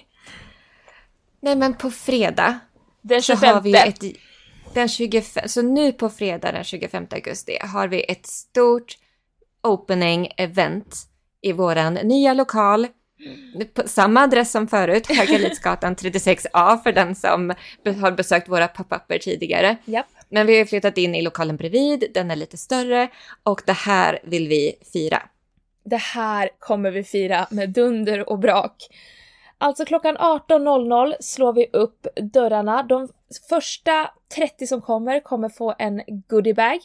Nej men på fredag Den så 25. har vi ett, den 25, så nu på fredag den 25 augusti har vi ett stort opening event i våran nya lokal. På samma adress som förut, Högalidsgatan 36A för den som har besökt våra pop-upper tidigare. Japp. Men vi har flyttat in i lokalen bredvid, den är lite större och det här vill vi fira. Det här kommer vi fira med dunder och brak. Alltså klockan 18.00 slår vi upp dörrarna. De första 30 som kommer kommer få en goodiebag.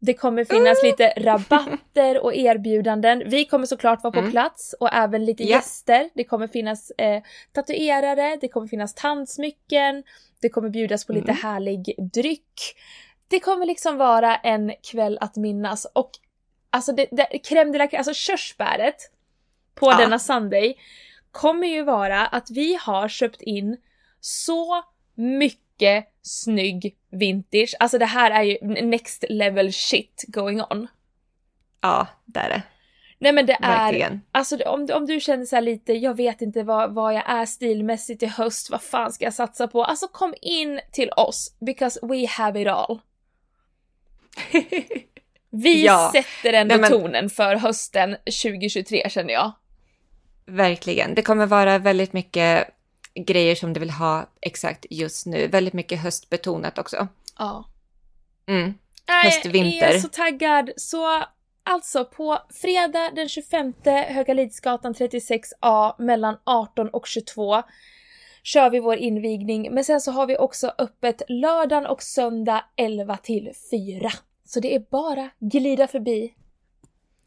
Det kommer finnas lite rabatter och erbjudanden. Vi kommer såklart vara på Mm. plats och även lite Ja. gäster. Det kommer finnas eh, tatuerare, det kommer finnas tandsmycken, det kommer bjudas på lite Mm. härlig dryck. Det kommer liksom vara en kväll att minnas och alltså det, det, crème de la alltså körsbäret på Ja. denna Sunday kommer ju vara att vi har köpt in så mycket snygg vintage. Alltså det här är ju next level shit going on. Ja, det är det. Nej men det är, Verkligen. alltså det- om, om du känner så lite, jag vet inte vad, vad jag är stilmässigt i höst, vad fan ska jag satsa på? Alltså kom in till oss, because we have it all. Vi Ja. sätter ändå Nej, men- tonen för hösten 2023 känner jag. Verkligen. Det kommer vara väldigt mycket grejer som du vill ha exakt just nu. Väldigt mycket höstbetonat också. Ja. Mm. Jag Höst-vinter. är så taggad. Så alltså på fredag den 25 Högalidsgatan 36A mellan 18 och 22 kör vi vår invigning. Men sen så har vi också öppet lördagen och söndag 11 till 4. Så det är bara glida förbi.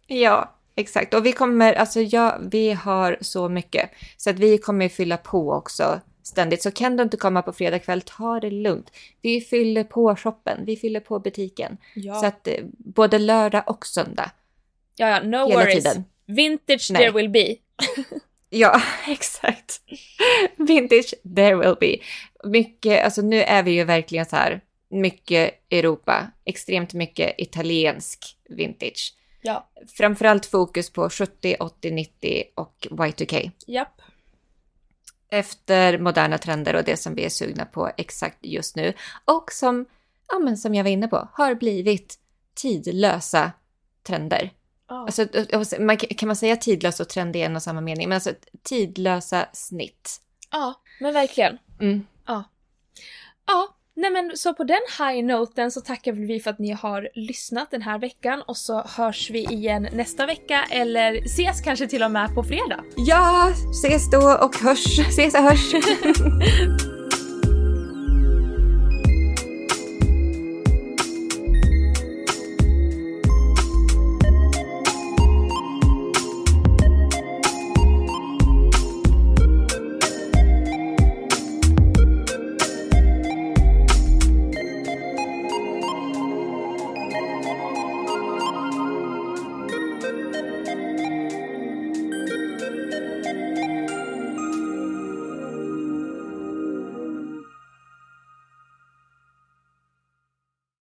Ja, exakt. Och vi kommer, alltså ja, vi har så mycket. Så att vi kommer fylla på också ständigt. Så kan du inte komma på fredag kväll, ta det lugnt. Vi fyller på shoppen, vi fyller på butiken. Ja, Så att eh, både lördag och söndag. ja, ja no hela worries. tiden. Vintage Nej. there will be. Ja, exakt. Vintage, there will be. Mycket, alltså nu är vi ju verkligen så här, mycket Europa, extremt mycket italiensk vintage. Ja, Framförallt fokus på 70, 80, 90 och Y2K. japp. Efter moderna trender och det som vi är sugna på exakt just nu. Och som, ja men som jag var inne på, har blivit tidlösa trender. Alltså, man, kan man säga tidlös och trend i en och samma mening? Men alltså tidlösa snitt. ja, men verkligen. Mm. Ja. Ja, nej men så på den high noten så tackar vi för att ni har lyssnat den här veckan och så hörs vi igen nästa vecka eller ses kanske till och med på fredag. Ja, ses då och hörs. Ses och hörs.